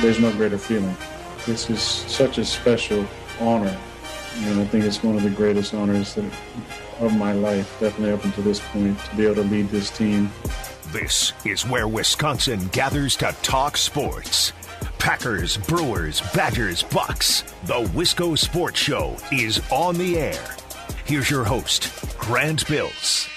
there's no greater feeling. This is such a special honor, and I think it's one of the greatest honors that, of my life, definitely up until this point, to be able to lead this team. This is where Wisconsin gathers to talk sports. Packers, Brewers, Badgers, Bucks. The Wisco Sports Show is on the air. Here's your host, Grant Bills.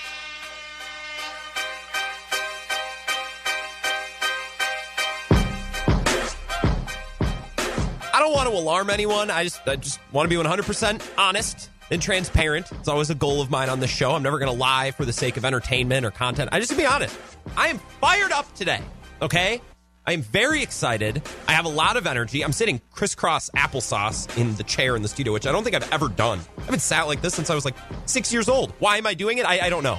Alarm anyone. I just I just want to be 100% honest and transparent. It's always a goal of mine on the show. I'm never going to lie for the sake of entertainment or content. I just to be honest. I am fired up today. Okay? I am very excited. I have a lot of energy. I'm sitting crisscross applesauce in the chair in the studio, which I don't think I've ever done. I haven't sat like this since I was like six years old. Why am I doing it? I, I don't know.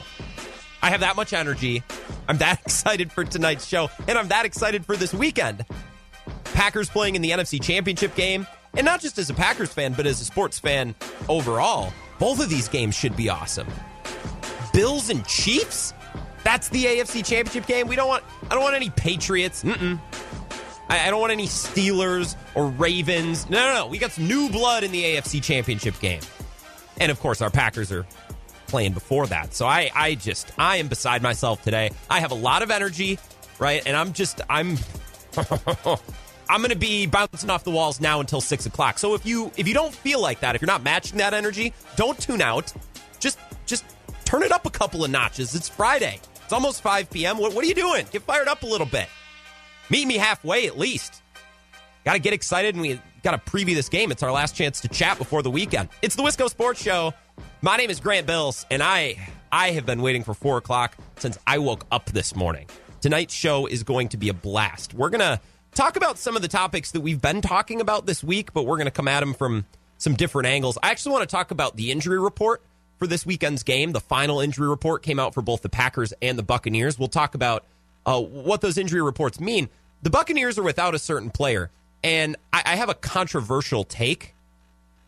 I have that much energy. I'm that excited for tonight's show, and I'm that excited for this weekend. Packers playing in the NFC Championship game, and not just as a Packers fan, but as a sports fan overall. Both of these games should be awesome. Bills and Chiefs? That's the AFC Championship game. We don't want. I don't want any Patriots. Mm-mm. I, I don't want any Steelers or Ravens. No, no, no. We got some new blood in the AFC Championship game, and of course, our Packers are playing before that. So I, I just, I am beside myself today. I have a lot of energy, right? And I'm just, I'm. I'm going to be bouncing off the walls now until six o'clock. So if you if you don't feel like that, if you're not matching that energy, don't tune out. Just just turn it up a couple of notches. It's Friday. It's almost 5 p.m. What, what are you doing? Get fired up a little bit. Meet me halfway at least. Got to get excited and we got to preview this game. It's our last chance to chat before the weekend. It's the Wisco Sports Show. My name is Grant Bills, and I I have been waiting for four o'clock since I woke up this morning. Tonight's show is going to be a blast. We're gonna talk about some of the topics that we've been talking about this week, but we're going to come at them from some different angles. I actually want to talk about the injury report for this weekend's game. The final injury report came out for both the Packers and the Buccaneers. We'll talk about uh, what those injury reports mean. The Buccaneers are without a certain player, and I, I have a controversial take.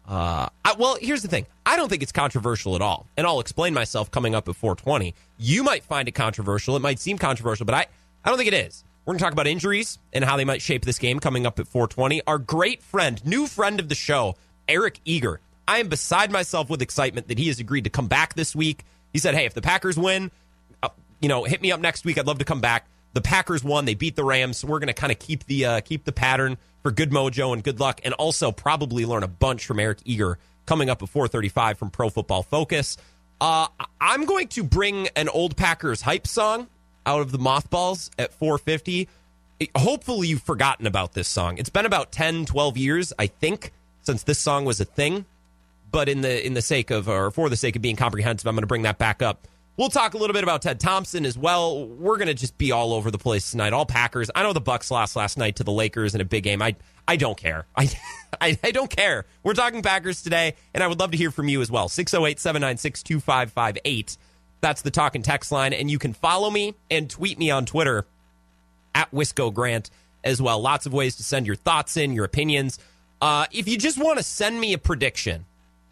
Uh, I, well, here's the thing. I don't think it's controversial at all, and I'll explain myself coming up at 420. You might find it controversial. It might seem controversial, but I, I don't think it is. We're going to talk about injuries and how they might shape this game coming up at 420. Our great friend, new friend of the show, Eric Eager. I am beside myself with excitement that he has agreed to come back this week. He said, "Hey, if the Packers win, uh, you know, hit me up next week. I'd love to come back." The Packers won; they beat the Rams. So we're going to kind of keep the uh, keep the pattern for good mojo and good luck, and also probably learn a bunch from Eric Eager coming up at 4:35 from Pro Football Focus. Uh, I'm going to bring an old Packers hype song out of the mothballs at 450. Hopefully, you've forgotten about this song. It's been about 10, 12 years, I think, since this song was a thing. But in the in the sake of or for the sake of being comprehensive, I'm going to bring that back up. We'll talk a little bit about Ted Thompson as well. We're going to just be all over the place tonight. All Packers. I know the Bucks lost last night to the Lakers in a big game. I I don't care. I I, I don't care. We're talking Packers today, and I would love to hear from you as well. 608 796 2558. That's the talk and text line. And you can follow me and tweet me on Twitter at Wisco Grant as well. Lots of ways to send your thoughts in, your opinions. Uh, if you just want to send me a prediction,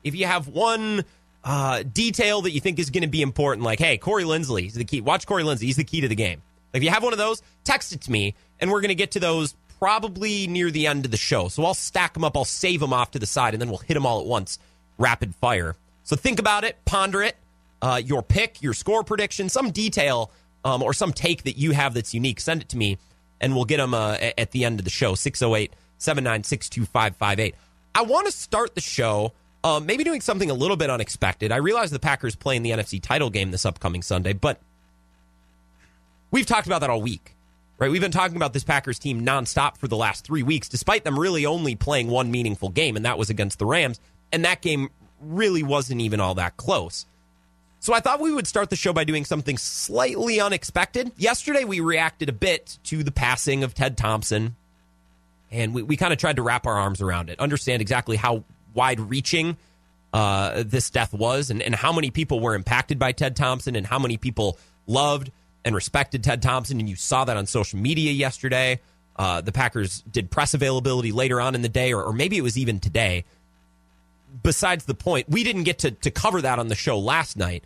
if you have one uh, detail that you think is going to be important, like, hey, Corey Linsley is the key. Watch Corey Linsley. He's the key to the game. If you have one of those, text it to me, and we're going to get to those probably near the end of the show. So I'll stack them up, I'll save them off to the side, and then we'll hit them all at once, rapid fire. So think about it, ponder it uh, your pick, your score prediction, some detail um, or some take that you have that's unique, send it to me and we'll get them uh, at the end of the show 608 796 2558. I want to start the show um, maybe doing something a little bit unexpected. I realize the Packers play in the NFC title game this upcoming Sunday, but we've talked about that all week, right? We've been talking about this Packers team nonstop for the last three weeks, despite them really only playing one meaningful game, and that was against the Rams. And that game really wasn't even all that close. So I thought we would start the show by doing something slightly unexpected. Yesterday, we reacted a bit to the passing of Ted Thompson, and we, we kind of tried to wrap our arms around it, understand exactly how wide reaching uh, this death was, and, and how many people were impacted by Ted Thompson, and how many people loved and respected Ted Thompson. And you saw that on social media yesterday. Uh, the Packers did press availability later on in the day, or, or maybe it was even today besides the point, we didn't get to, to cover that on the show last night.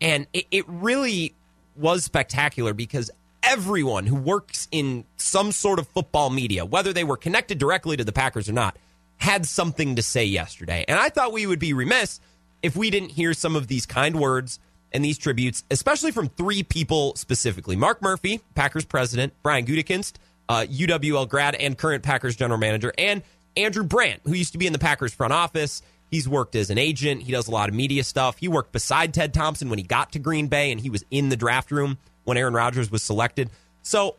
And it, it really was spectacular because everyone who works in some sort of football media, whether they were connected directly to the Packers or not, had something to say yesterday. And I thought we would be remiss if we didn't hear some of these kind words and these tributes, especially from three people specifically Mark Murphy, Packers president, Brian Gutekunst, uh, UWL grad and current Packers general manager, and Andrew Brandt, who used to be in the Packers front office. He's worked as an agent. He does a lot of media stuff. He worked beside Ted Thompson when he got to Green Bay, and he was in the draft room when Aaron Rodgers was selected. So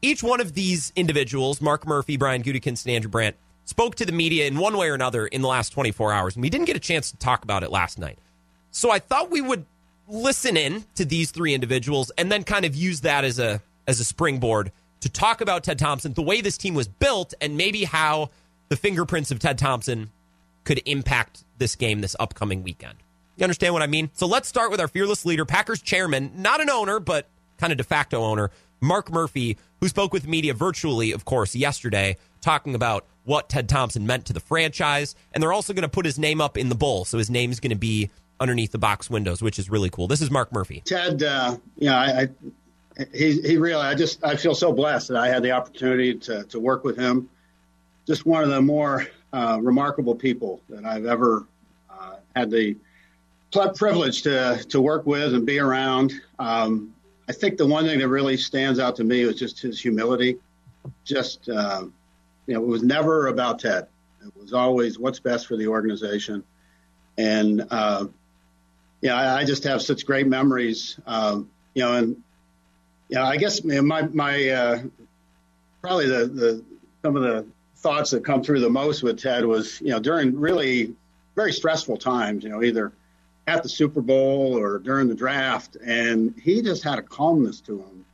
each one of these individuals, Mark Murphy, Brian Gutekunst, and Andrew Brandt, spoke to the media in one way or another in the last 24 hours, and we didn't get a chance to talk about it last night. So I thought we would listen in to these three individuals and then kind of use that as a as a springboard to talk about Ted Thompson, the way this team was built, and maybe how the fingerprints of Ted Thompson could impact this game this upcoming weekend. You understand what I mean? So let's start with our fearless leader, Packers chairman, not an owner, but kind of de facto owner, Mark Murphy, who spoke with media virtually, of course, yesterday, talking about what Ted Thompson meant to the franchise. And they're also going to put his name up in the bowl. So his name's going to be underneath the box windows, which is really cool. This is Mark Murphy. Ted, uh, you know, I, I he he really I just I feel so blessed that I had the opportunity to to work with him. Just one of the more uh, remarkable people that I've ever uh, had the privilege to to work with and be around. Um, I think the one thing that really stands out to me was just his humility. Just uh, you know, it was never about Ted. It was always what's best for the organization, and uh, yeah, I, I, just have such great memories. Um, you know, and yeah, I guess my my uh, probably the the some of the thoughts that come through the most with Ted was you know during really very stressful times. You know, either at the Super Bowl or during the draft, and he just had a calmness to him,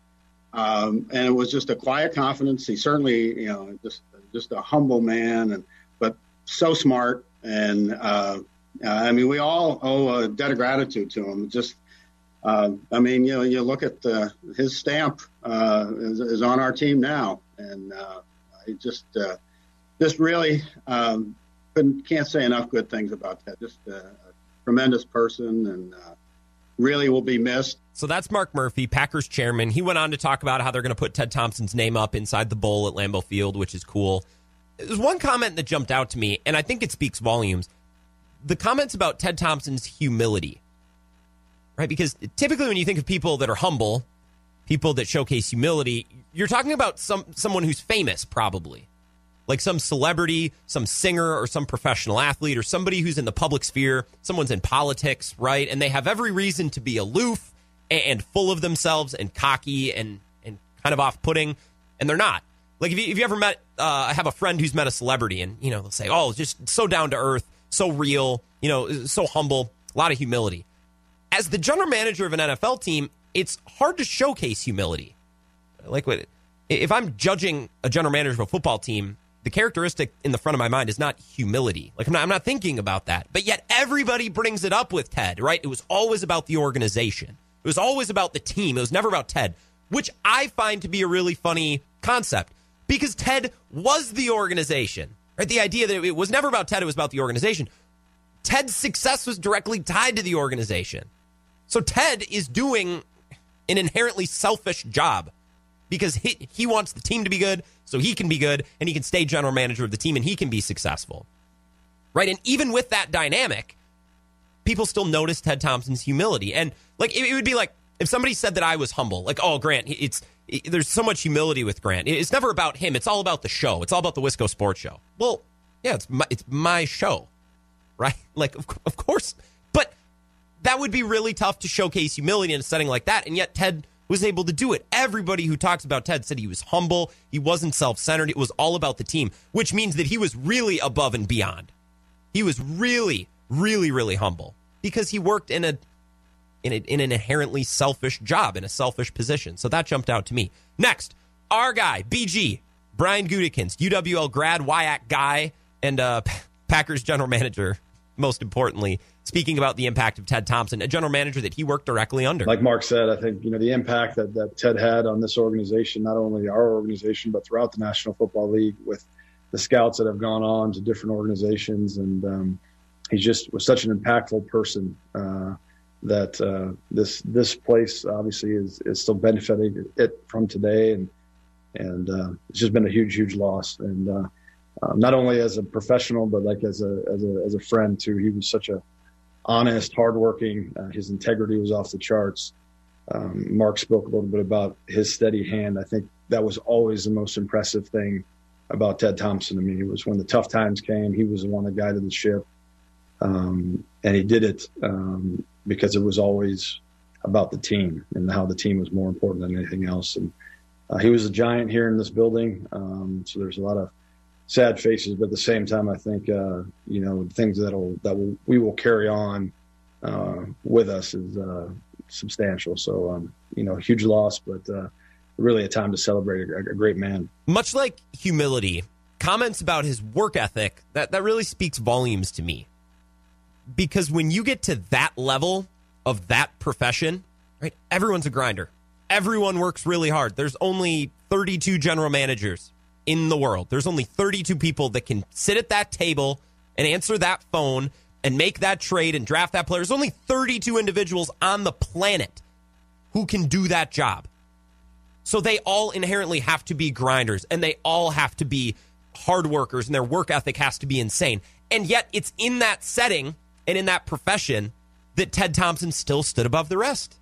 um, and it was just a quiet confidence. He certainly, you know, just just a humble man, and but so smart. And uh, I mean, we all owe a debt of gratitude to him. Just, uh, I mean, you know, you look at the, his stamp uh, is, is, on our team now, and uh, I just, uh, just really um, can't say enough good things about that. Just a, a tremendous person, and uh, really will be missed. So that's Mark Murphy, Packers chairman. He went on to talk about how they're going to put Ted Thompson's name up inside the bowl at Lambeau Field, which is cool. There's one comment that jumped out to me, and I think it speaks volumes. The comments about Ted Thompson's humility, right? Because typically when you think of people that are humble, people that showcase humility, you're talking about some someone who's famous, probably like some celebrity, some singer, or some professional athlete, or somebody who's in the public sphere, someone's in politics, right? And they have every reason to be aloof and, full of themselves and cocky and, and kind of off putting, and they're not. Like if you, if you ever met, uh, I have a friend who's met a celebrity, and you know they'll say, "Oh, just so down to earth, so real, you know, so humble, a lot of humility." As the general manager of an NFL team, it's hard to showcase humility. Like what if I'm judging a general manager of a football team the characteristic in the front of my mind is not humility. Like I'm not, I'm not thinking about that. But yet everybody brings it up with Ted, right? It was always about the organization. It was always about the team. It was never about Ted, which I find to be a really funny concept because Ted was the organization. Right? The idea that it was never about Ted, it was about the organization. Ted's success was directly tied to the organization. So Ted is doing an inherently selfish job because he, he wants the team to be good so he can be good and he can stay general manager of the team and he can be successful. Right? And even with that dynamic, people still notice Ted Thompson's humility. And like it, it would be like if somebody said that I was humble, like, oh, Grant, it's it, there's so much humility with Grant. It's never about him. It's all about the show. It's all about the Wisco Sports Show. Well, yeah, it's my, it's my show, right? Like, of, of course, but that would be really tough to showcase humility in a setting like that. And yet, Ted was able to do it. Everybody who talks about Ted said he was humble, he wasn't self centered, it was all about the team, which means that he was really above and beyond. He was really, really, really humble because he worked in a in, a, in an inherently selfish job, in a selfish position. So that jumped out to me. Next, our guy, BG, Brian Gutekunst, UWL grad, WIAC guy, and uh, Packers general manager, most importantly speaking about the impact of Ted Thompson, a general manager that he worked directly under. Like Mark said, I think you know the impact that, that Ted had on this organization, not only our organization but throughout the National Football League, with the scouts that have gone on to different organizations, and um, he just was such an impactful person. Uh, that uh, this this place obviously is is still benefiting it from today, and and uh, it's just been a huge huge loss. And uh, um, not only as a professional, but like as a as a as a friend too. He was such a honest, hardworking. Uh, his integrity was off the charts. Um, Mark spoke a little bit about his steady hand. I think that was always the most impressive thing about Ted Thompson to me. It was when the tough times came, he was the one that guided the ship. Um, and he did it um, because it was always about the team and how the team was more important than anything else. And uh, he was a giant here in this building. Um, so there's a lot of sad faces, but at the same time, I think uh, you know things that'll that will, we will carry on uh, with us is uh, substantial. So um, you know, huge loss, but uh, really a time to celebrate a, a great man. Much like humility, comments about his work ethic that that really speaks volumes to me. Because when you get to that level of that profession, right? Everyone's a grinder. Everyone works really hard. There's only 32 general managers in the world. There's only 32 people that can sit at that table and answer that phone and make that trade and draft that player. There's only 32 individuals on the planet who can do that job. So they all inherently have to be grinders and they all have to be hard workers and their work ethic has to be insane. And yet it's in that setting and in that profession that Ted Thompson still stood above the rest.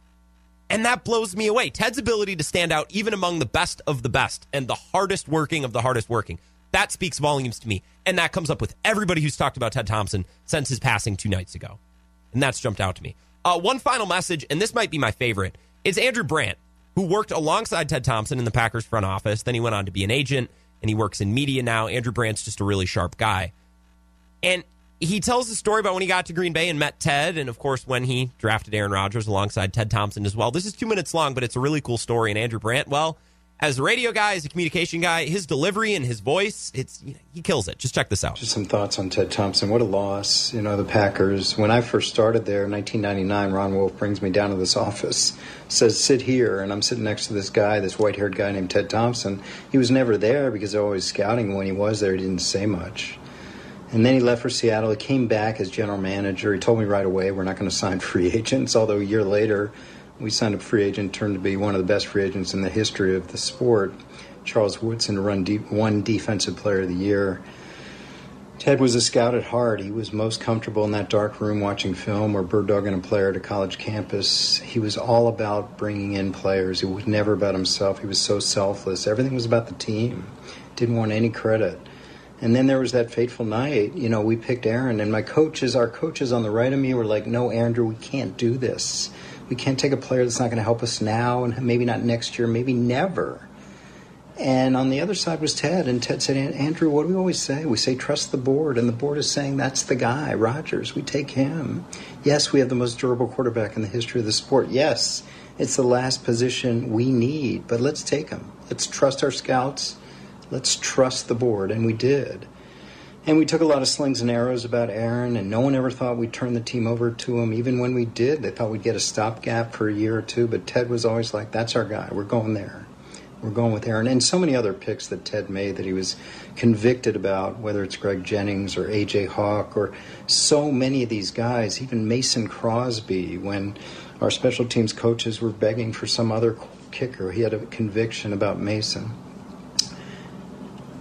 And that blows me away. Ted's ability to stand out even among the best of the best and the hardest working of the hardest working. That speaks volumes to me. And that comes up with everybody who's talked about Ted Thompson since his passing two nights ago. And that's jumped out to me. Uh, one final message, and this might be my favorite, is Andrew Brandt, who worked alongside Ted Thompson in the Packers front office. Then he went on to be an agent and he works in media now. Andrew Brandt's just a really sharp guy. And he tells the story about when he got to Green Bay and met Ted, and of course when he drafted Aaron Rodgers alongside Ted Thompson as well. This is two minutes long, but it's a really cool story. And Andrew Brandt, well, as a radio guy, as a communication guy, his delivery and his voice, it's you know, he kills it. Just check this out. Just some thoughts on Ted Thompson. What a loss. You know, the Packers. When I first started there in 1999, Ron Wolf brings me down to this office, says, sit here. And I'm sitting next to this guy, this white haired guy named Ted Thompson. He was never there because they're always scouting. When he was there, he didn't say much. And then he left for Seattle. He came back as general manager. He told me right away, we're not going to sign free agents. Although a year later, we signed a free agent, turned to be won of the best free agents in the history of the sport. Charles Woodson run deep, one defensive player of the year. Ted was a scout at heart. He was most comfortable in that dark room watching film or bird dogging a player at a college campus. He was all about bringing in players. He was never about himself. He was so selfless. Everything was about the team. Didn't want any credit. And then there was that fateful night. You know, we picked Aaron, and my coaches, our coaches on the right of me, were like, "No, Andrew, we can't do this. We can't take a player that's not going to help us now, and maybe not next year, maybe never." And on the other side was Ted, and Ted said, "Andrew, what do we always say? We say trust the board, and the board is saying that's the guy, Rodgers. We take him. Yes, we have the most durable quarterback in the history of the sport. Yes, it's the last position we need, but let's take him. Let's trust our scouts." Let's trust the board. And we did. And we took a lot of slings and arrows about Aaron, and no one ever thought we'd turn the team over to him. Even when we did, they thought we'd get a stopgap for a year or two. But Ted was always like, that's our guy. We're going there. We're going with Aaron. And so many other picks that Ted made that he was convicted about, whether it's Greg Jennings or A.J. Hawk or so many of these guys, even Mason Crosby, when our special teams coaches were begging for some other kicker, he had a conviction about Mason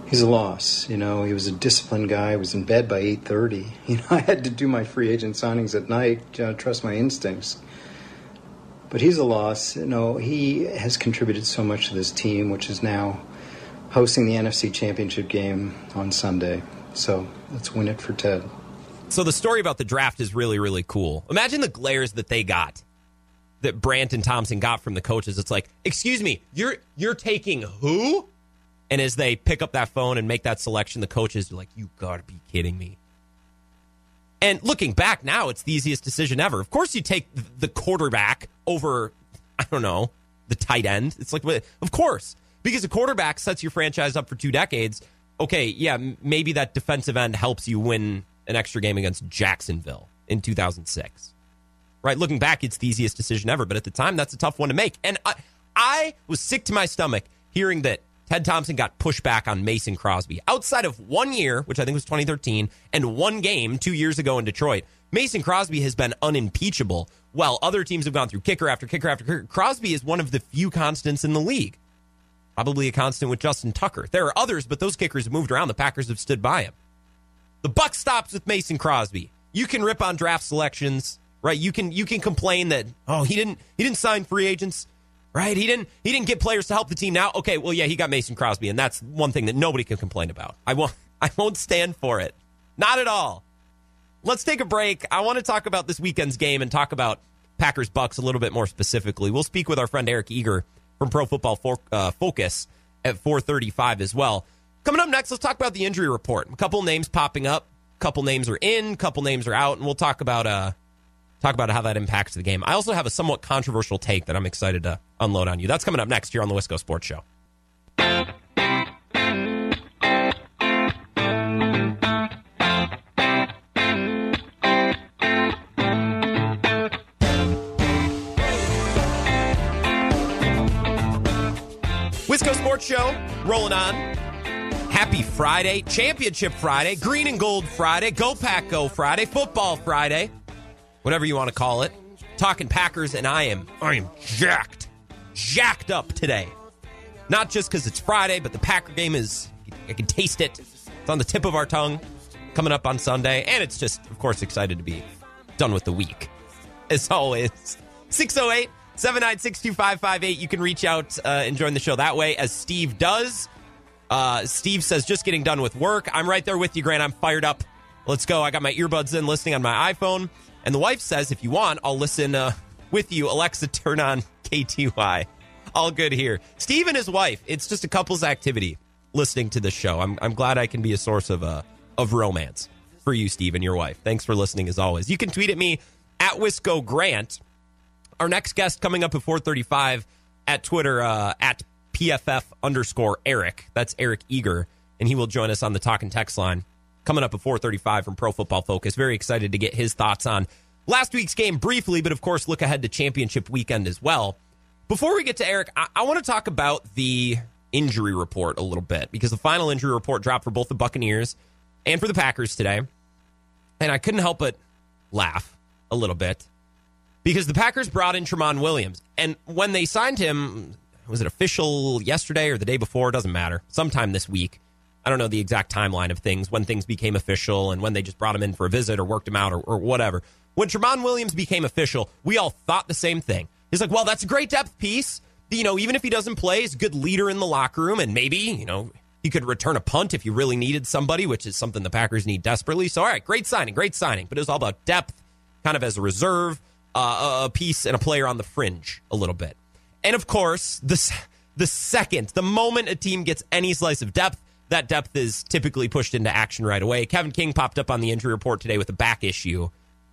he's a loss. You know, he was a disciplined guy. He was in bed by eight thirty. You know, I had to do my free agent signings at night. Trust my instincts. But he's a loss. You know, he has contributed so much to this team, which is now hosting the NFC Championship game on Sunday. So let's win it for Ted. So the story about the draft is really, really cool. Imagine the glares that they got, that Brandt and Thompson got from the coaches. It's like, excuse me, you're you're taking who? And as they pick up that phone and make that selection, the coaches are like, you gotta be kidding me. And looking back now, it's the easiest decision ever. Of course, you take the quarterback over, I don't know, the tight end. It's like, of course, because a quarterback sets your franchise up for two decades. Okay, yeah, maybe that defensive end helps you win an extra game against Jacksonville in 2006. Right? Looking back, it's the easiest decision ever. But at the time, that's a tough one to make. And I, I was sick to my stomach hearing that Ted Thompson got pushed back on Mason Crosby. Outside of one year, which I think was 2013, and one game two years ago in Detroit, Mason Crosby has been unimpeachable. Well, other teams have gone through kicker after kicker after kicker. Crosby is one of the few constants in the league. Probably a constant with Justin Tucker. There are others, but those kickers have moved around. The Packers have stood by him. The buck stops with Mason Crosby. You can rip on draft selections, right? You can you can complain that oh he didn't he didn't sign free agents, right? He didn't he didn't get players to help the team. Now, okay, well yeah, he got Mason Crosby, and that's one thing that nobody can complain about. I won't I won't stand for it, not at all. Let's take a break. I want to talk about this weekend's game and talk about Packers Bucks a little bit more specifically. We'll speak with our friend Eric Eager from Pro Football uh, Focus at 4:35 as well. Coming up next, let's talk about the injury report. A couple names popping up, a couple names are in, a couple names are out, and we'll talk about uh talk about how that impacts the game. I also have a somewhat controversial take that I'm excited to unload on you. That's coming up next here on the Wisco Sports Show. Wisco Sports Show rolling on. Happy Friday, Championship Friday, Green and Gold Friday, Go Pack Go Friday, Football Friday, whatever you want to call it. Talking Packers, and I am I am jacked, jacked up today. Not just because it's Friday, but the Packer game is I can taste it. It's on the tip of our tongue coming up on Sunday, and it's just, of course, excited to be done with the week. As always, 608- 796 2558. You can reach out uh, and join the show that way, as Steve does. Uh, Steve says, just getting done with work. I'm right there with you, Grant. I'm fired up. Let's go. I got my earbuds in listening on my iPhone. And the wife says, if you want, I'll listen uh, with you. Alexa, turn on KTY. All good here. Steve and his wife, it's just a couple's activity listening to the show. I'm, I'm glad I can be a source of, uh, of romance for you, Steve, and your wife. Thanks for listening as always. You can tweet at me at Wisco Grant. Our next guest coming up at 435 at Twitter uh, at PFF underscore Eric. That's Eric Eager, and he will join us on the talk and text line coming up at 435 from Pro Football Focus. Very excited to get his thoughts on last week's game briefly, but of course, look ahead to championship weekend as well. Before we get to Eric, I, I want to talk about the injury report a little bit because the final injury report dropped for both the Buccaneers and for the Packers today. And I couldn't help but laugh a little bit because the Packers brought in Tramon Williams. And when they signed him, was it official yesterday or the day before? Doesn't matter. Sometime this week. I don't know the exact timeline of things, when things became official and when they just brought him in for a visit or worked him out or, or whatever. When Tramon Williams became official, we all thought the same thing. He's like, well, that's a great depth piece. You know, even if he doesn't play, he's a good leader in the locker room. And maybe, you know, he could return a punt if you really needed somebody, which is something the Packers need desperately. So, all right, great signing, great signing. But it was all about depth, kind of as a reserve uh, a piece and a player on the fringe a little bit. And of course, the, the second, the moment a team gets any slice of depth, that depth is typically pushed into action right away. Kevin King popped up on the injury report today with a back issue.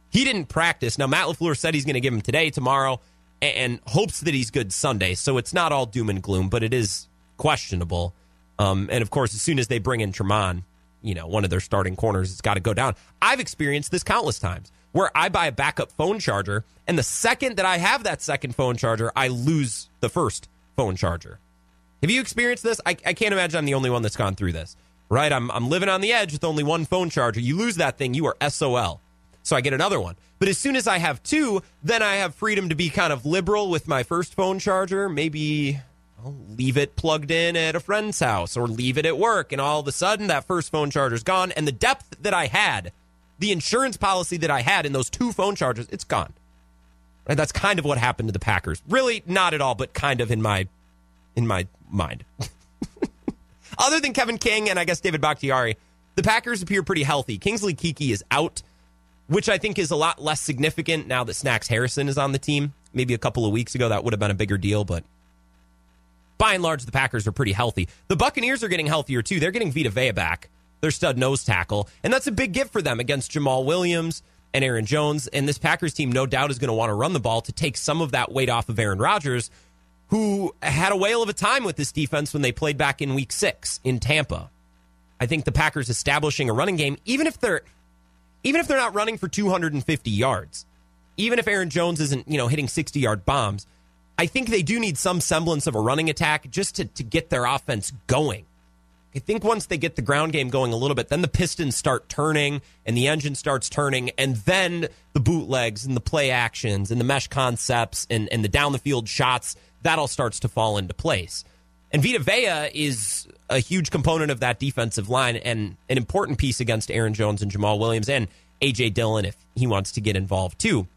He didn't practice. Now, Matt LaFleur said he's going to give him today, tomorrow, and, hopes that he's good Sunday. So it's not all doom and gloom, but it is questionable. Um, and of course, as soon as they bring in Tramon, you know, one of their starting corners, it's got to go down. I've experienced this countless times where I buy a backup phone charger, and the second that I have that second phone charger, I lose the first phone charger. Have you experienced this? I, I can't imagine I'm the only one that's gone through this, right? I'm, I'm living on the edge with only one phone charger. You lose that thing, you are SOL. So I get another one. But as soon as I have two, then I have freedom to be kind of liberal with my first phone charger. Maybe I'll leave it plugged in at a friend's house or leave it at work. And all of a sudden, that first phone charger's gone. And the depth that I had the insurance policy that I had in those two phone chargers, it's gone. And that's kind of what happened to the Packers. Really, not at all, but kind of in my in my mind. Other than Kevin King and I guess David Bakhtiari, the Packers appear pretty healthy. Kingsley Keke is out, which I think is a lot less significant now that Snacks Harrison is on the team. Maybe a couple of weeks ago that would have been a bigger deal, but by and large, the Packers are pretty healthy. The Buccaneers are getting healthier too. They're getting Vita Vea back their stud nose tackle. And that's a big gift for them against Jamaal Williams and Aaron Jones. And this Packers team, no doubt, is going to want to run the ball to take some of that weight off of Aaron Rodgers, who had a whale of a time with this defense when they played back in week six in Tampa. I think the Packers establishing a running game, even if they're even if they're not running for 250 yards, even if Aaron Jones isn't, you know, hitting 60 yard bombs, I think they do need some semblance of a running attack just to, to get their offense going I think once they get the ground game going a little bit, then the pistons start turning and the engine starts turning, and then the bootlegs and the play actions and the mesh concepts and, and the down the field shots, that all starts to fall into place. And Vita Vea is a huge component of that defensive line and an important piece against Aaron Jones and Jamaal Williams and AJ Dillon if he wants to get involved too.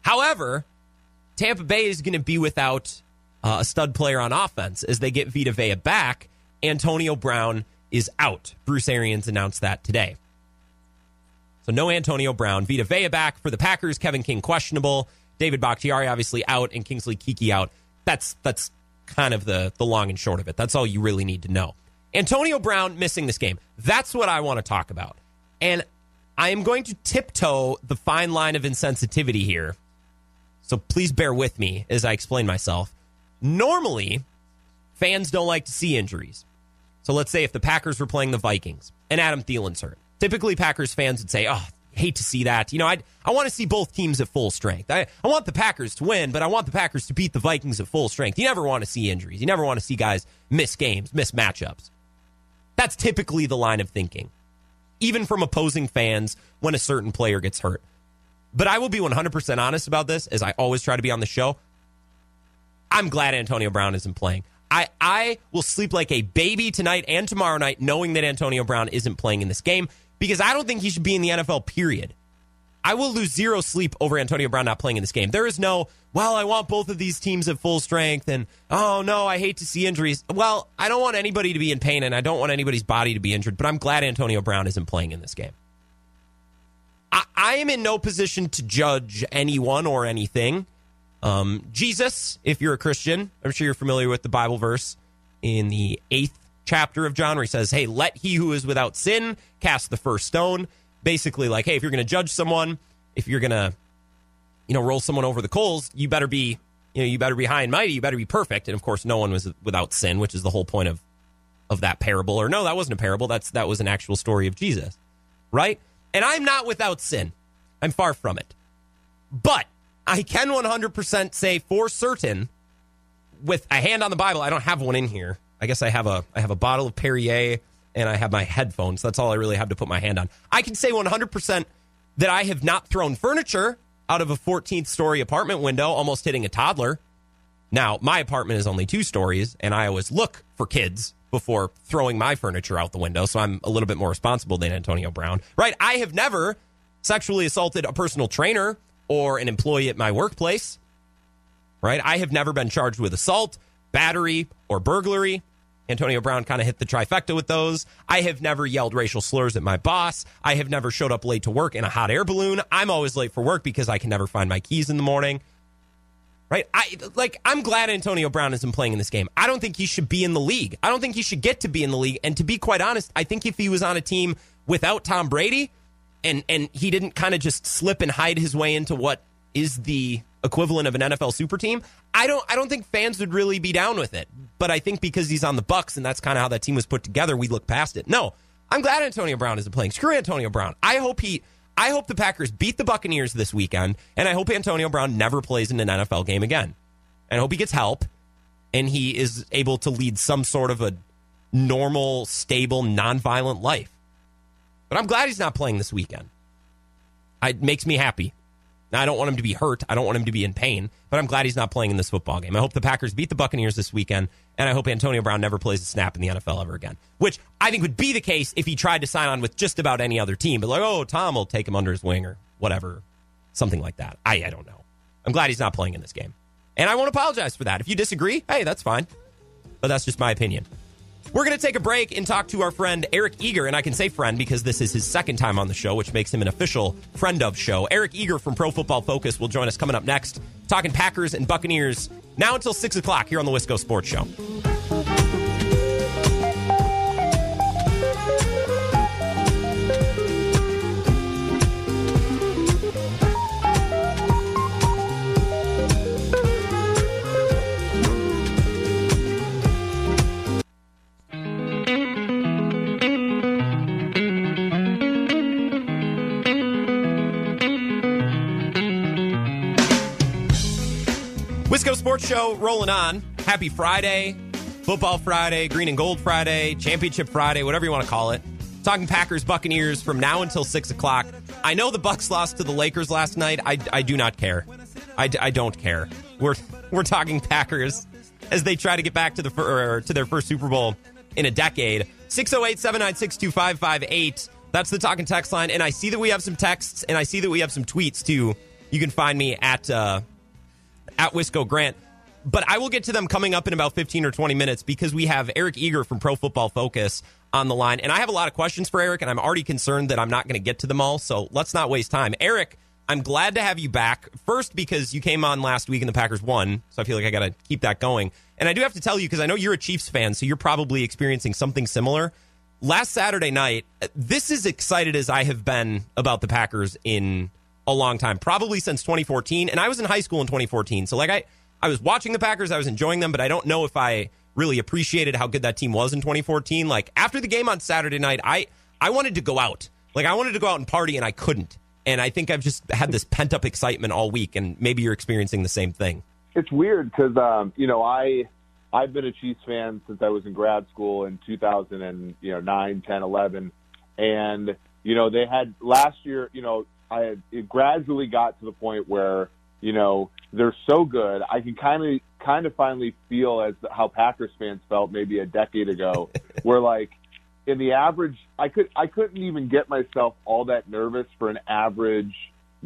However, Tampa Bay is going to be without uh, a stud player on offense as they get Vita Vea back. Antonio Brown is out. Bruce Arians announced that today. So no Antonio Brown. Vita Vea back for the Packers. Kevin King questionable. David Bakhtiari obviously out, and Kingsley Keke out. That's that's kind of the the long and short of it. That's all you really need to know. Antonio Brown missing this game. That's what I want to talk about. And I am going to tiptoe the fine line of insensitivity here. So please bear with me as I explain myself. Normally, fans don't like to see injuries. So let's say if the Packers were playing the Vikings and Adam Thielen's hurt, typically Packers fans would say, "Oh, hate to see that. You know, I I want to see both teams at full strength. I, I want the Packers to win, but I want the Packers to beat the Vikings at full strength. You never want to see injuries. You never want to see guys miss games, miss matchups. That's typically the line of thinking, even from opposing fans when a certain player gets hurt. But I will be 100% honest about this, as I always try to be on the show. I'm glad Antonio Brown isn't playing. I, I will sleep like a baby tonight and tomorrow night knowing that Antonio Brown isn't playing in this game because I don't think he should be in the NFL, period. I will lose zero sleep over Antonio Brown not playing in this game. There is no, well, I want both of these teams at full strength, and oh no, I hate to see injuries. Well, I don't want anybody to be in pain, and I don't want anybody's body to be injured, but I'm glad Antonio Brown isn't playing in this game. I, I am in no position to judge anyone or anything. Um, Jesus, if you're a Christian, I'm sure you're familiar with the Bible verse in the eighth chapter of John where he says, Hey, let he who is without sin cast the first stone. Basically, like, hey, if you're going to judge someone, if you're going to, you know, roll someone over the coals, you better be, you know, you better be high and mighty. You better be perfect. And of course, no one was without sin, which is the whole point of of that parable. Or no, that wasn't a parable. That's that was an actual story of Jesus, right? And I'm not without sin. I'm far from it. But I can 100% say for certain, with a hand on the Bible, I don't have one in here. I guess I have a I have a bottle of Perrier and I have my headphones. That's all I really have to put my hand on. I can say 100% that I have not thrown furniture out of a 14th story apartment window, almost hitting a toddler. Now, my apartment is only two stories, and I always look for kids before throwing my furniture out the window. So I'm a little bit more responsible than Antonio Brown, right? I have never sexually assaulted a personal trainer or an employee at my workplace, right? I have never been charged with assault, battery, or burglary. Antonio Brown kind of hit the trifecta with those. I have never yelled racial slurs at my boss. I have never showed up late to work in a hot air balloon. I'm always late for work because I can never find my keys in the morning. Right? I like I'm glad Antonio Brown isn't playing in this game. I don't think he should be in the league. I don't think he should get to be in the league. And to be quite honest, I think if he was on a team without Tom Brady and and he didn't kind of just slip and hide his way into what is the equivalent of an NFL super team, I don't I don't think fans would really be down with it. But I think because he's on the Bucks and that's kind of how that team was put together, we look past it. No, I'm glad Antonio Brown isn't playing. Screw Antonio Brown. I hope he I hope the Packers beat the Buccaneers this weekend, and I hope Antonio Brown never plays in an NFL game again. And I hope he gets help and he is able to lead some sort of a normal, stable, nonviolent life. But I'm glad he's not playing this weekend. It makes me happy. Now, I don't want him to be hurt. I don't want him to be in pain, but I'm glad he's not playing in this football game. I hope the Packers beat the Buccaneers this weekend, and I hope Antonio Brown never plays a snap in the NFL ever again, which I think would be the case if he tried to sign on with just about any other team. But like, oh, Tom will take him under his wing or whatever, something like that. I, I don't know. I'm glad he's not playing in this game. And I won't apologize for that. If you disagree, hey, that's fine. But that's just my opinion. We're going to take a break and talk to our friend Eric Eager. And I can say friend because this is his second time on the show, which makes him an official friend of show. Eric Eager from Pro Football Focus will join us coming up next, talking Packers and Buccaneers now until 6 o'clock here on the Wisco Sports Show. Show rolling on. Happy Friday. Football Friday, Green and Gold Friday, Championship Friday, whatever you want to call it. Talking Packers Buccaneers from now until six o'clock. I know the Bucks lost to the Lakers last night. I, I do not care. I, I don't care. We're we're talking Packers as they try to get back to the to their first Super Bowl in a decade. 608 796 2558. That's the talking text line. And I see that we have some texts and I see that we have some tweets too. You can find me at uh, at Wisco Grant. But I will get to them coming up in about 15 or 20 minutes because we have Eric Eager from Pro Football Focus on the line. And I have a lot of questions for Eric, and I'm already concerned that I'm not going to get to them all. So let's not waste time. Eric, I'm glad to have you back. First, because you came on last week and the Packers won. So I feel like I got to keep that going. And I do have to tell you, because I know you're a Chiefs fan, so you're probably experiencing something similar. Last Saturday night, this is excited as I have been about the Packers in a long time, probably since 2014. And I was in high school in 2014. So, like, I, I was watching the Packers, I was enjoying them, but I don't know if I really appreciated how good that team was in 2014. Like, after the game on Saturday night, I, I wanted to go out. Like, I wanted to go out and party, and I couldn't. And I think I've just had this pent up excitement all week, and maybe you're experiencing the same thing. It's weird because, um, you know, I. I've been a Chiefs fan since I was in grad school in 2000 and you know 9, 10, 11, and you know they had last year. You know, I had, it gradually got to the point where you know they're so good. I can kind of kind of finally feel as how Packers fans felt maybe a decade ago, where like in the average, I could I couldn't even get myself all that nervous for an average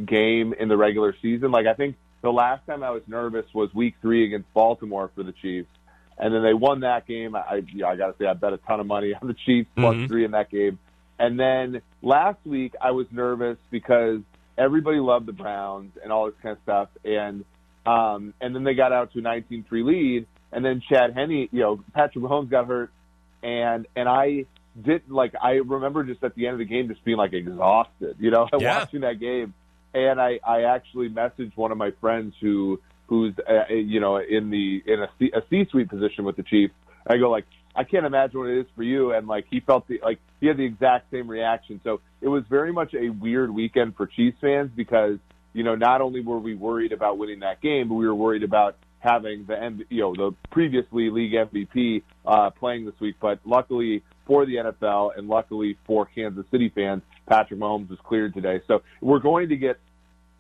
game in the regular season. Like I think the last time I was nervous was Week Three against Baltimore for the Chiefs, and then they won that game. I I got to say I bet a ton of money on the Chiefs plus mm-hmm. three in that game. And then last week I was nervous because everybody loved the Browns and all this kind of stuff. And um, and then they got out to a 19-3 lead, and then Chad Henne, you know, Patrick Mahomes got hurt, and and I didn't like. I remember just at the end of the game just being like exhausted, you know, yeah. watching that game. And I I actually messaged one of my friends who who's uh, you know in the in a C, a C-suite position with the Chiefs. I go like, I can't imagine what it is for you. And like he felt the like he had the exact same reaction. So it was very much a weird weekend for Chiefs fans because you know not only were we worried about winning that game, but we were worried about having the you know the previously league MVP uh, playing this week. But luckily for the NFL and luckily for Kansas City fans, Patrick Mahomes was cleared today. So we're going to get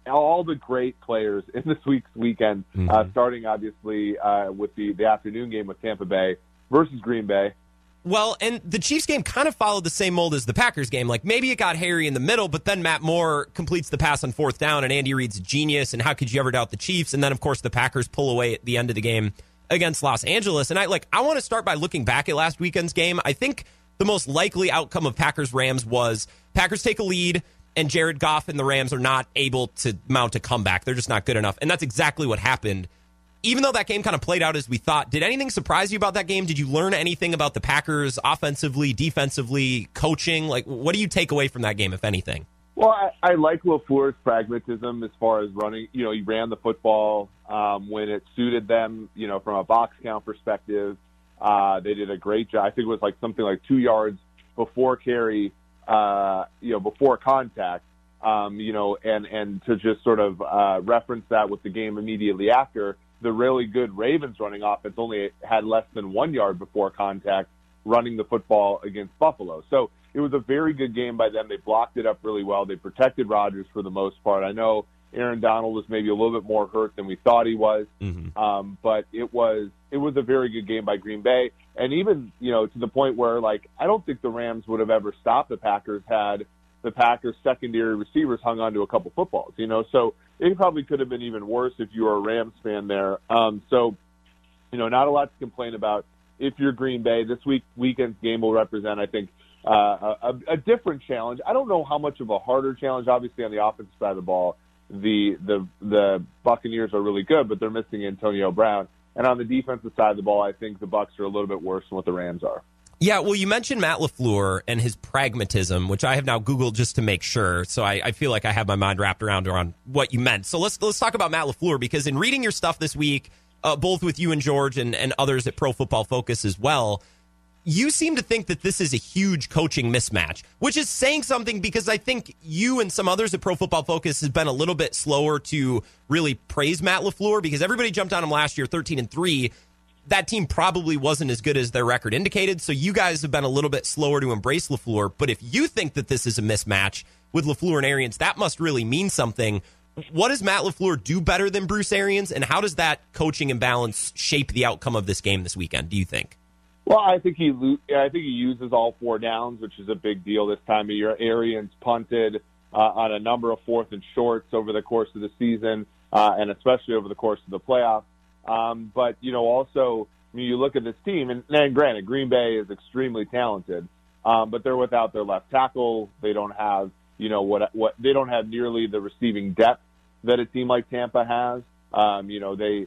all the great players in this week's weekend, uh, mm-hmm. uh, starting obviously uh, with the, the afternoon game with Tampa Bay versus Green Bay. Well, and the Chiefs game kind of followed the same mold as the Packers game. Like maybe it got hairy in the middle, but then Matt Moore completes the pass on fourth down, and Andy Reid's genius. And how could you ever doubt the Chiefs? And then of course the Packers pull away at the end of the game against Los Angeles. And I like I want to start by looking back at last weekend's game. I think the most likely outcome of Packers Rams was Packers take a lead and Jared Goff and the Rams are not able to mount a comeback. They're just not good enough. And that's exactly what happened even though that game kind of played out as we thought, did anything surprise you about that game? Did you learn anything about the Packers offensively, defensively, coaching? Like, what do you take away from that game, if anything? Well, I, I like LaFleur's pragmatism as far as running. You know, he ran the football um, when it suited them. You know, from a box count perspective, uh, they did a great job. I think it was like something like two yards before carry. Uh, you know, before contact. Um, you know, and and to just sort of uh, reference that with the game immediately after the really good Ravens running offense only had less than one yard before contact running the football against Buffalo. So it was a very good game by them. They blocked it up really well. They protected Rodgers for the most part. I know Aaron Donald was maybe a little bit more hurt than we thought he was, mm-hmm. um, but it was it was a very good game by Green Bay, and even you know to the point where like I don't think the Rams would have ever stopped the Packers had the Packers secondary receivers hung on to a couple footballs. You know, so it probably could have been even worse if you were a Rams fan there. Um, so, you know, not a lot to complain about. If you're Green Bay, this week weekend's game will represent, I think, uh, a, a different challenge. I don't know how much of a harder challenge. Obviously, on the offensive side of the ball, the the the Buccaneers are really good, but they're missing Antonio Brown. And on the defensive side of the ball, I think the Bucks are a little bit worse than what the Rams are. Yeah, well, you mentioned Matt LaFleur and his pragmatism, which I have now Googled just to make sure. So I, I, feel like I have my mind wrapped around around what you meant. So let's let's talk about Matt LaFleur because in reading your stuff this week, uh, both with you and George and, and others at Pro Football Focus as well, you seem to think that this is a huge coaching mismatch, which is saying something because I think you and some others at Pro Football Focus has been a little bit slower to really praise Matt LaFleur because everybody jumped on him last year, thirteen and three that team probably wasn't as good as their record indicated. So you guys have been a little bit slower to embrace LaFleur. But if you think that this is a mismatch with LaFleur and Arians, that must really mean something. What does Matt LaFleur do better than Bruce Arians? And how does that coaching imbalance shape the outcome of this game this weekend, do you think? Well, I think he I think he uses all four downs, which is a big deal this time of year. Arians punted uh, on a number of fourth and shorts over the course of the season, uh, and especially over the course of the playoffs. Um, but you know, also I mean, you look at this team, and, and granted, Green Bay is extremely talented, um, but they're without their left tackle. They don't have you know what what they don't have nearly the receiving depth that a team like Tampa has. Um, you know, they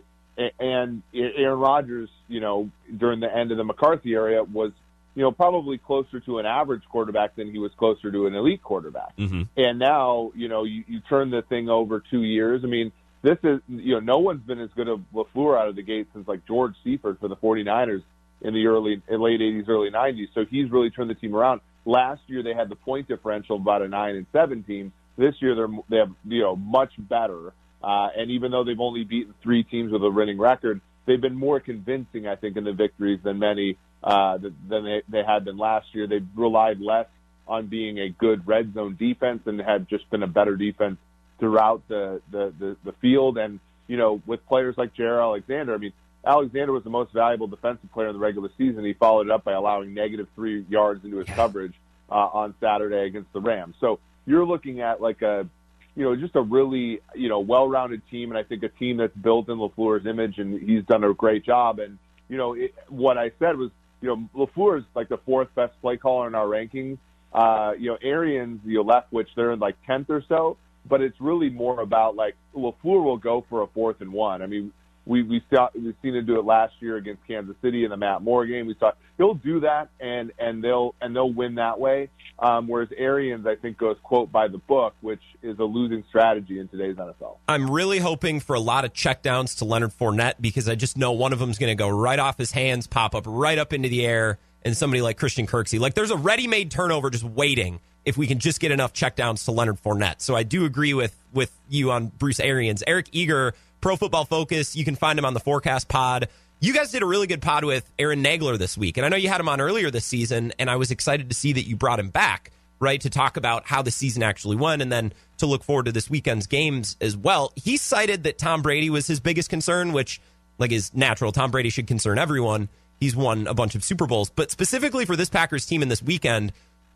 and Aaron Rodgers, you know, during the end of the McCarthy area was, you know, probably closer to an average quarterback than he was closer to an elite quarterback. Mm-hmm. And now, you know, you, you turn the thing over two years. I mean, this is, you know, no one's been as good as LaFleur out of the gate since like George Seifert for the 49ers in the early, in late 80s, early 90s. So he's really turned the team around. Last year they had the point differential about a nine and seven team. This year they're they have you know much better. Uh, and even though they've only beaten three teams with a winning record, they've been more convincing, I think, in the victories than many uh, than they, they had been last year. They've relied less on being a good red zone defense and had just been a better defense throughout the, the, the, the field. And, you know, with players like Jaire Alexander, I mean, Alexander was the most valuable defensive player in the regular season. He followed it up by allowing negative three yards into his coverage uh, on Saturday against the Rams. So you're looking at like a you know, just a really, you know, well-rounded team, and I think a team that's built in Lafleur's image, and he's done a great job. And you know, it, what I said was, you know, Lafleur is like the fourth best play caller in our rankings. Uh, you know, Arians, you know, left, which they're in like tenth or so, but it's really more about like Lafleur will go for a fourth and one. I mean, we we saw we've seen him do it last year against Kansas City in the Matt Moore game. We saw he'll do that and and they'll and they'll win that way. Um, whereas Arians, I think, goes quote by the book, which is a losing strategy in today's NFL. I'm really hoping for a lot of checkdowns to Leonard Fournette because I just know one of them is going to go right off his hands, pop up right up into the air, and somebody like Christian Kirksey, like there's a ready-made turnover just waiting if we can just get enough checkdowns to Leonard Fournette. So I do agree with with you on Bruce Arians, Eric Eager Pro Football Focus. You can find him on the Forecast Pod. You guys did a really good pod with Aaron Nagler this week, and I know you had him on earlier this season, and I was excited to see that you brought him back, right, to talk about how the season actually went, and then to look forward to this weekend's games as well. He cited that Tom Brady was his biggest concern, which, like, is natural. Tom Brady should concern everyone. He's won a bunch of Super Bowls, but specifically for this Packers team in this weekend,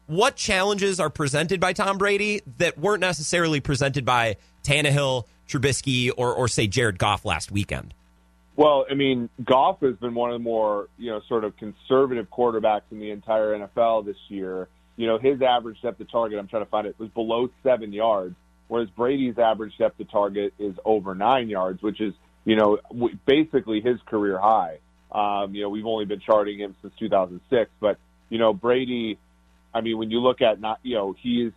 what challenges are presented by Tom Brady that weren't necessarily presented by Tannehill Trubisky or, or say Jared Goff last weekend? Well, I mean, Goff has been one of the more, you know, sort of conservative quarterbacks in the entire NFL this year. You know, his average depth of target, I'm trying to find it, was below seven yards, whereas Brady's average depth of target is over nine yards, which is, you know, basically his career high. Um, you know, we've only been charting him since 2006, but, you know, Brady, I mean, when you look at not, you know, he's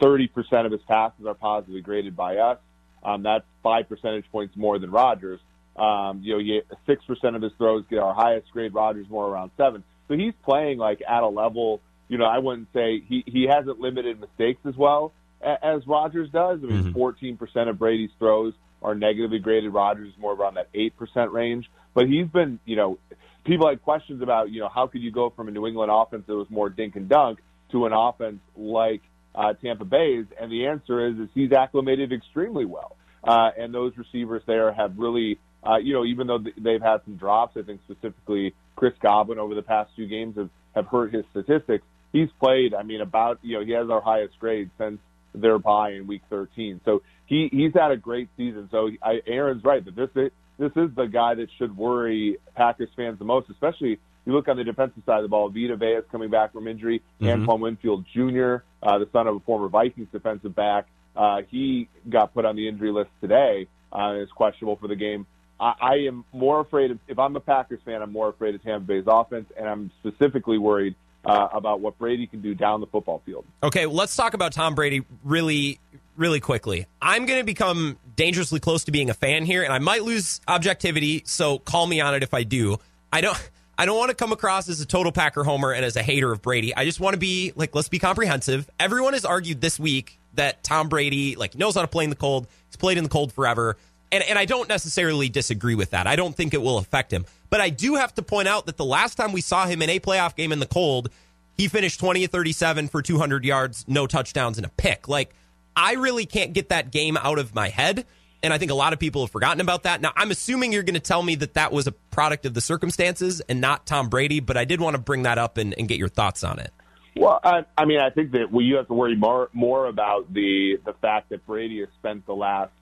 30% of his passes are positively graded by us. Um, that's five percentage points more than Rodgers. Um, you know, six percent of his throws get our highest grade. Rodgers more around seven. So he's playing like at a level. You know, I wouldn't say he he hasn't limited mistakes as well as Rodgers does. I mean, mm-hmm. 14 percent of Brady's throws are negatively graded. Rodgers is more around that eight percent range. But he's been, you know, people had questions about, you know, how could you go from a New England offense that was more dink and dunk to an offense like uh, Tampa Bay's? And the answer is, is he's acclimated extremely well. Uh, and those receivers there have really, uh, you know, even though they've had some drops, I think specifically Chris Godwin over the past two games have, have hurt his statistics. He's played, I mean, about, you know, he has our highest grade since their bye in week 13. So he, he's had a great season. So I, Aaron's right that this, this is the guy that should worry Packers fans the most, especially you look on the defensive side of the ball, Vita Vea is coming back from injury. Mm-hmm. Antoine Winfield Jr., uh, the son of a former Vikings defensive back, uh, he got put on the injury list today. Uh, is questionable for the game. I, I am more afraid of, if I'm a Packers fan, I'm more afraid of Tampa Bay's offense, and I'm specifically worried uh, about what Brady can do down the football field. Okay, well, let's talk about Tom Brady really, really quickly. I'm going to become dangerously close to being a fan here, and I might lose objectivity, so call me on it if I do. I don't. I don't want to come across as a total Packer homer and as a hater of Brady. I just want to be like, let's be comprehensive. Everyone has argued this week that Tom Brady like knows how to play in the cold. He's played in the cold forever. And and I don't necessarily disagree with that. I don't think it will affect him. But I do have to point out that the last time we saw him in a playoff game in the cold, he finished 20 37 for 200 yards, no touchdowns, and a pick. Like, I really can't get that game out of my head. And I think a lot of people have forgotten about that. Now, I'm assuming you're going to tell me that that was a product of the circumstances and not Tom Brady, but I did want to bring that up and, and get your thoughts on it. Well, I, I mean, I think that well, you have to worry more more about the the fact that Brady has spent the last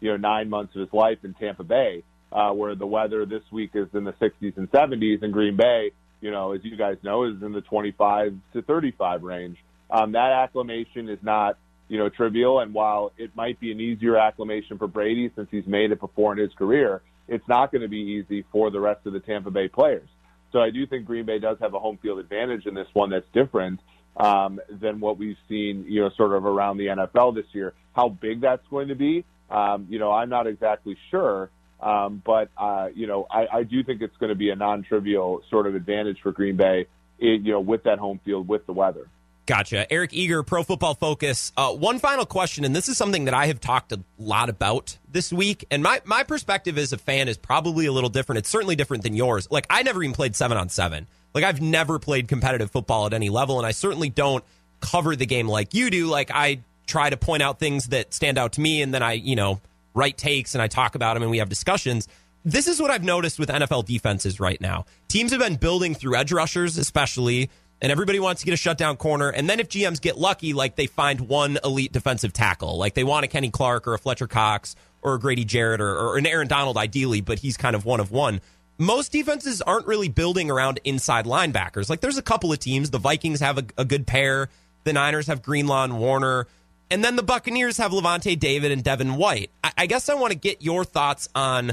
you know nine months of his life in Tampa Bay, uh, where the weather this week is in the 60s and 70s, in Green Bay, you know, as you guys know, is in the 25 to 35 range. Um, that acclimation is not you know, trivial. And while it might be an easier acclimation for Brady since he's made it before in his career, it's not going to be easy for the rest of the Tampa Bay players. So I do think Green Bay does have a home field advantage in this one that's different um, than what we've seen, you know, sort of around the NFL this year. How big that's going to be, um, you know, I'm not exactly sure. Um, but, uh, you know, I, I do think it's going to be a non-trivial sort of advantage for Green Bay, you know, with that home field, with the weather. Gotcha. Eric Eager, Pro Football Focus. Uh, one final question, and this is something that I have talked a lot about this week. And my, my perspective as a fan is probably a little different. It's certainly different than yours. Like, I never even played seven on seven. Like, I've never played competitive football at any level, and I certainly don't cover the game like you do. Like, I try to point out things that stand out to me, and then I, you know, write takes and I talk about them and we have discussions. This is what I've noticed with NFL defenses right now. Teams have been building through edge rushers, especially and everybody wants to get a shutdown corner. And then if GMs get lucky, like they find one elite defensive tackle, like they want a Kenny Clark or a Fletcher Cox or a Grady Jarrett or, or an Aaron Donald, ideally, but he's kind of one of one. Most defenses aren't really building around inside linebackers. Like there's a couple of teams. The Vikings have a, a good pair. The Niners have Greenlaw and Warner. And then the Buccaneers have Lavonte David and Devin White. I, I guess I want to get your thoughts on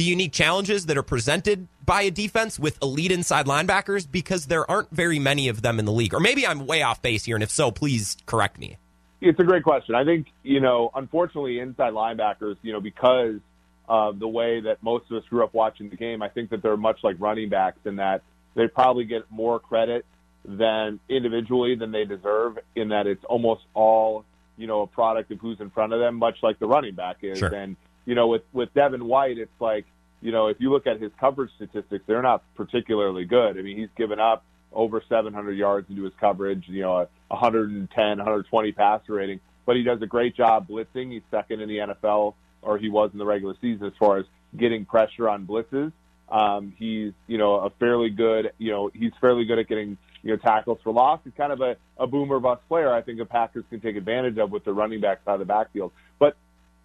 the unique challenges that are presented by a defense with elite inside linebackers because there aren't very many of them in the league. Or maybe I'm way off base here, and if so, please correct me. It's a great question. I think, you know, unfortunately, inside linebackers, you know, because of the way that most of us grew up watching the game, I think that they're much like running backs in that they probably get more credit than individually than they deserve in that it's almost all, you know, a product of who's in front of them, much like the running back is. Sure. And you know, with with Devin White, it's like, you know, if you look at his coverage statistics, they're not particularly good. I mean, he's given up over 700 yards into his coverage, you know, a 110, 120 passer rating, but he does a great job blitzing. He's second in the NFL, or he was in the regular season as far as getting pressure on blitzes. Um, he's, you know, a fairly good, you know, he's fairly good at getting, you know, tackles for loss. He's kind of a, a boomer bust player. I think the Packers can take advantage of with the running back side of the backfield. But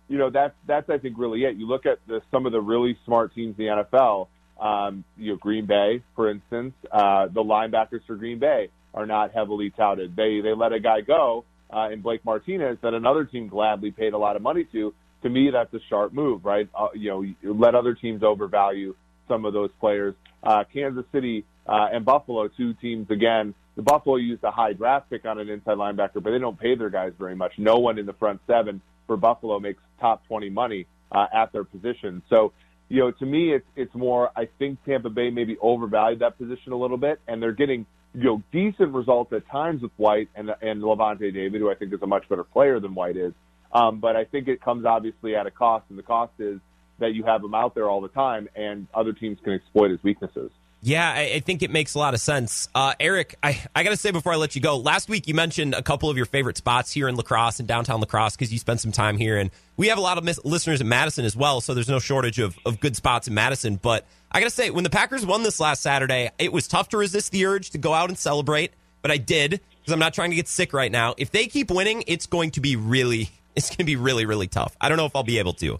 you know that's that's I think really it. You look at the, some of the really smart teams in the NFL. Um, you know, Green Bay, for instance, uh, the linebackers for Green Bay are not heavily touted. They they let a guy go uh, in Blake Martinez that another team gladly paid a lot of money to. To me, that's a sharp move, right? Uh, you know, you let other teams overvalue some of those players. Uh, Kansas City uh, and Buffalo, two teams again. The Buffalo used a high draft pick on an inside linebacker, but they don't pay their guys very much. No one in the front seven for Buffalo makes top 20 money uh, at their position. So, you know, to me, it's it's more. I think Tampa Bay maybe overvalued that position a little bit, and they're getting you know decent results at times with White and and Lavonte David, who I think is a much better player than White is. Um, but I think it comes obviously at a cost, and the cost is that you have them out there all the time, and other teams can exploit his weaknesses. Yeah, I, I, think it makes a lot of sense. Uh, Eric, I, I got to say before I let you go, last week you mentioned a couple of your favorite spots here in La Crosse and downtown La Crosse because you spent some time here. And we have a lot of mis- listeners in Madison as well, so there's no shortage of, of good spots in Madison. But I got to say, when the Packers won this last Saturday, it was tough to resist the urge to go out and celebrate, but I did because I'm not trying to get sick right now. If they keep winning, it's going to be really, it's going to be really, really tough. I don't know if I'll be able to.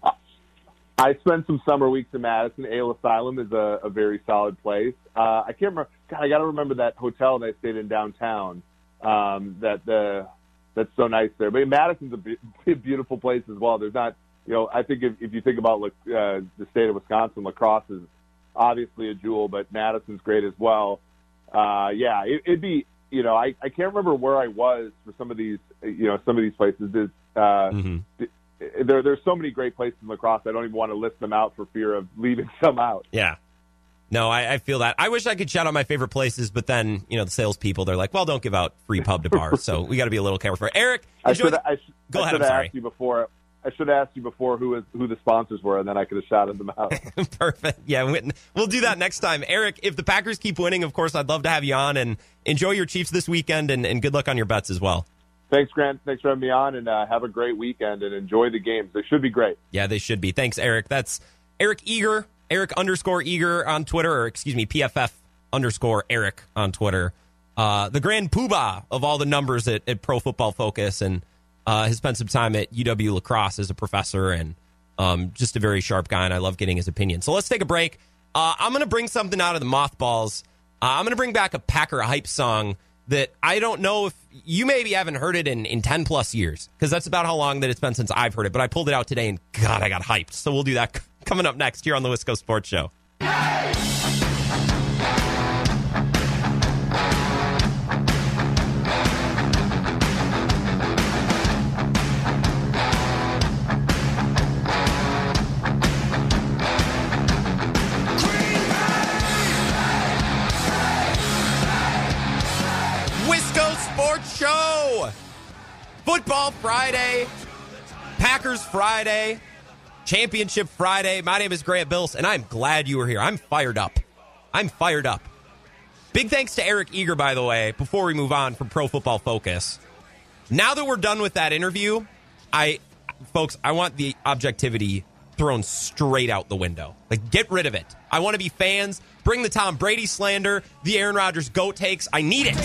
I spent some summer weeks in Madison. Ale Asylum is a, a very solid place. Uh, I can't remember. God, I got to remember that hotel that I stayed in downtown. Um, that the that's so nice there. But Madison's a, be- a beautiful place as well. There's not, you know, I think if, if you think about uh, the state of Wisconsin, La Crosse is obviously a jewel, but Madison's great as well. Uh, yeah, it, it'd be, you know, I, I can't remember where I was for some of these, you know, some of these places. Is uh, mm-hmm there there's so many great places in La Crosse. I don't even want to list them out for fear of leaving some out. Yeah. No, I, I, feel that. I wish I could shout out my favorite places, but then you know the salespeople they're like, "Well, don't give out free pub to bars." so we got to be a little careful. Eric, I should, I go I ahead. I'm sorry. Asked you before. I should have asked you before who is, who the sponsors were, and then I could have shouted them out. Perfect. Yeah, we'll do that next time. Eric, if the Packers keep winning, of course, I'd love to have you on and enjoy your Chiefs this weekend and, and good luck on your bets as well. Thanks, Grant. Thanks for having me on, and uh, have a great weekend and enjoy the games. They should be great. Yeah, they should be. Thanks, Eric. That's Eric Eager, Eric underscore Eager on Twitter, or excuse me, PFF underscore Eric on Twitter. Uh, the grand poobah of all the numbers at, at Pro Football Focus, and uh, has spent some time at UW La Crosse as a professor, and um, just a very sharp guy. And I love getting his opinion. So let's take a break. Uh, I'm going to bring something out of the mothballs. Uh, I'm going to bring back a Packer hype song that I don't know if you maybe haven't heard it in, in 10 plus years because that's about how long that it's been since I've heard it. But I pulled it out today and God, I got hyped. So we'll do that coming up next here on the Wisco Sports Show. Show. Football Friday, Packers Friday, Championship Friday. My name is Grant Bills, and I'm glad you were here. I'm fired up. I'm fired up. Big thanks to Eric Eager, by the way, before we move on from Pro Football Focus. Now that we're done with that interview, I, folks, I want the objectivity thrown straight out the window. Like, get rid of it. I want to be fans. Bring the Tom Brady slander, the Aaron Rodgers goat takes. I need it.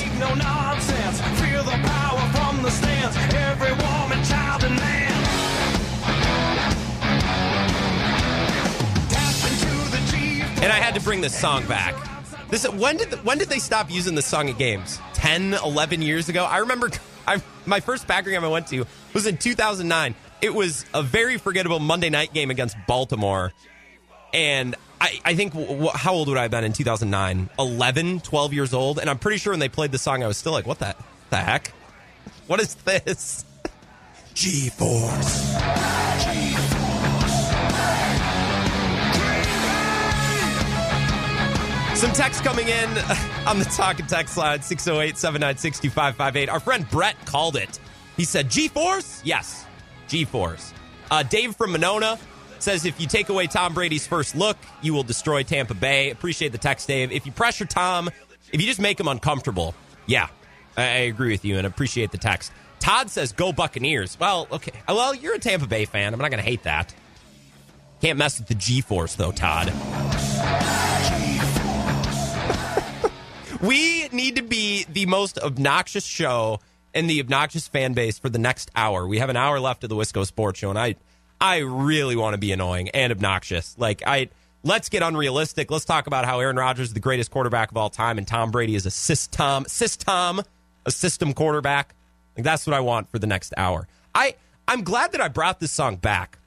And I had to bring this song back. This when did when did they stop using this song at games? 10, 11 years ago. I remember I, my first Packer game I went to was in 2009. It was a very forgettable Monday night game against Baltimore. And I, I think, how old would I have been in 2009? 11, 12 years old. And I'm pretty sure when they played the song, I was still like, what the, the heck? What is this? G Force. Some text coming in on the talk and text line 608 796 2558. Our friend Brett called it. He said, G Force? Yes, G Force. Uh, Dave from Monona says if you take away Tom Brady's first look, you will destroy Tampa Bay. Appreciate the text, Dave. If you pressure Tom, if you just make him uncomfortable, yeah, I, I agree with you and appreciate the text. Todd says go Buccaneers. Well, okay. Well, you're a Tampa Bay fan. I'm not going to hate that. Can't mess with the G Force though, Todd. We need to be the most obnoxious show and the obnoxious fan base for the next hour. We have an hour left of the Wisco Sports Show, and I I really want to be annoying and obnoxious. Like I let's get unrealistic. Let's talk about how Aaron Rodgers is the greatest quarterback of all time and Tom Brady is a system system a system quarterback. Like that's what I want for the next hour. I I'm glad that I brought this song back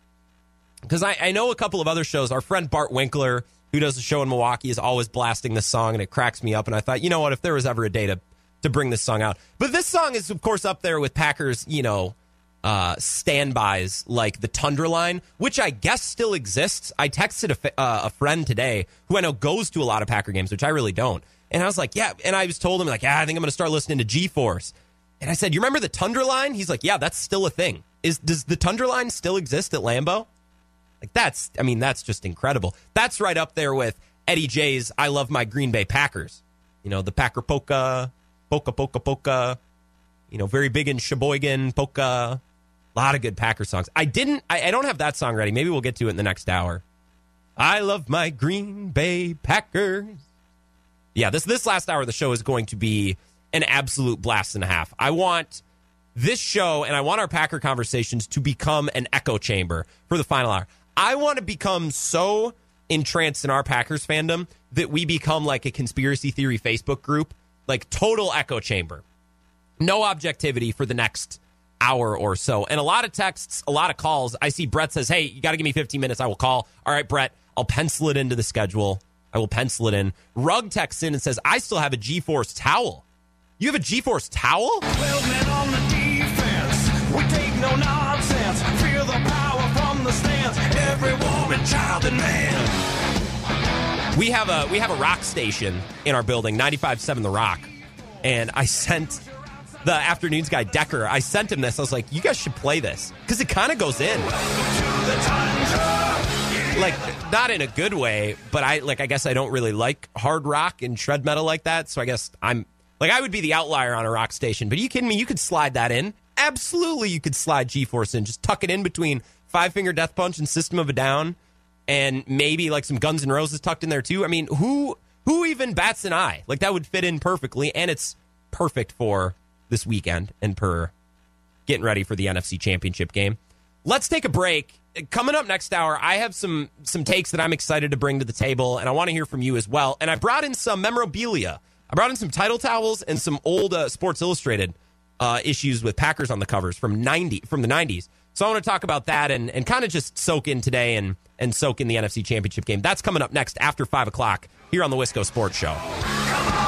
because I, I know a couple of other shows. Our friend Bart Winkler, who does a show in Milwaukee, is always blasting this song, and it cracks me up. And I thought, you know what, if there was ever a day to to bring this song out, but this song is of course up there with Packers, you know, uh, standbys like the Tundra line, which I guess still exists. I texted a, uh, a friend today who I know goes to a lot of Packer games, which I really don't. And I was like, yeah. And I was told him, like, yeah, I think I'm going to start listening to G Force. And I said, you remember the Tundra line? He's like, yeah, that's still a thing. Is Does the Tundra line still exist at Lambeau? Like, that's, I mean, that's just incredible. That's right up there with Eddie J's I Love My Green Bay Packers. You know, the Packer Polka, Polka, Polka, Polka. You know, very big in Sheboygan, Polka. A lot of good Packer songs. I didn't. I, I, don't have that song ready. Maybe we'll get to it in the next hour. I love my Green Bay Packers. Yeah, this this last hour of the show is going to be an absolute blast and a half. I want this show and I want our Packer conversations to become an echo chamber for the final hour. I want to become so entranced in our Packers fandom that we become like a conspiracy theory Facebook group, like total echo chamber. No objectivity for the next hour or so. And a lot of texts, a lot of calls. I see Brett says, Hey, you got to give me 15 minutes. I will call. All right, Brett, I'll pencil it into the schedule. I will pencil it in. Rug texts in and says, I still have a G Force towel. You have a G Force towel? 12 men on the defense. We take no nonsense. The power Every woman, child, and man. We have a we have a rock station in our building, 95.7 The Rock. And I sent the afternoons guy Decker. I sent him this. I was like, you guys should play this because it kind of goes in. Like not in a good way, but I like. I guess I don't really like hard rock and shred metal like that. So I guess I'm like I would be the outlier on a rock station. But are you kidding me? You could slide that in. Absolutely, you could slide G Force in. Just tuck it in between Five Finger Death Punch and System of a Down, and maybe like some Guns N' Roses tucked in there too. I mean, who who even bats an eye? Like that would fit in perfectly, and it's perfect for this weekend and per getting ready for the NFC Championship game. Let's take a break. Coming up next hour, I have some some takes that I'm excited to bring to the table, and I want to hear from you as well. And I brought in some memorabilia. I brought in some title towels and some old uh, Sports Illustrated uh, issues with Packers on the covers from ninety from the '90s. So I want to talk about that and, and kind of just soak in today and and soak in the NFC Championship game. That's coming up next after five o'clock here on the Wisco Sports Show.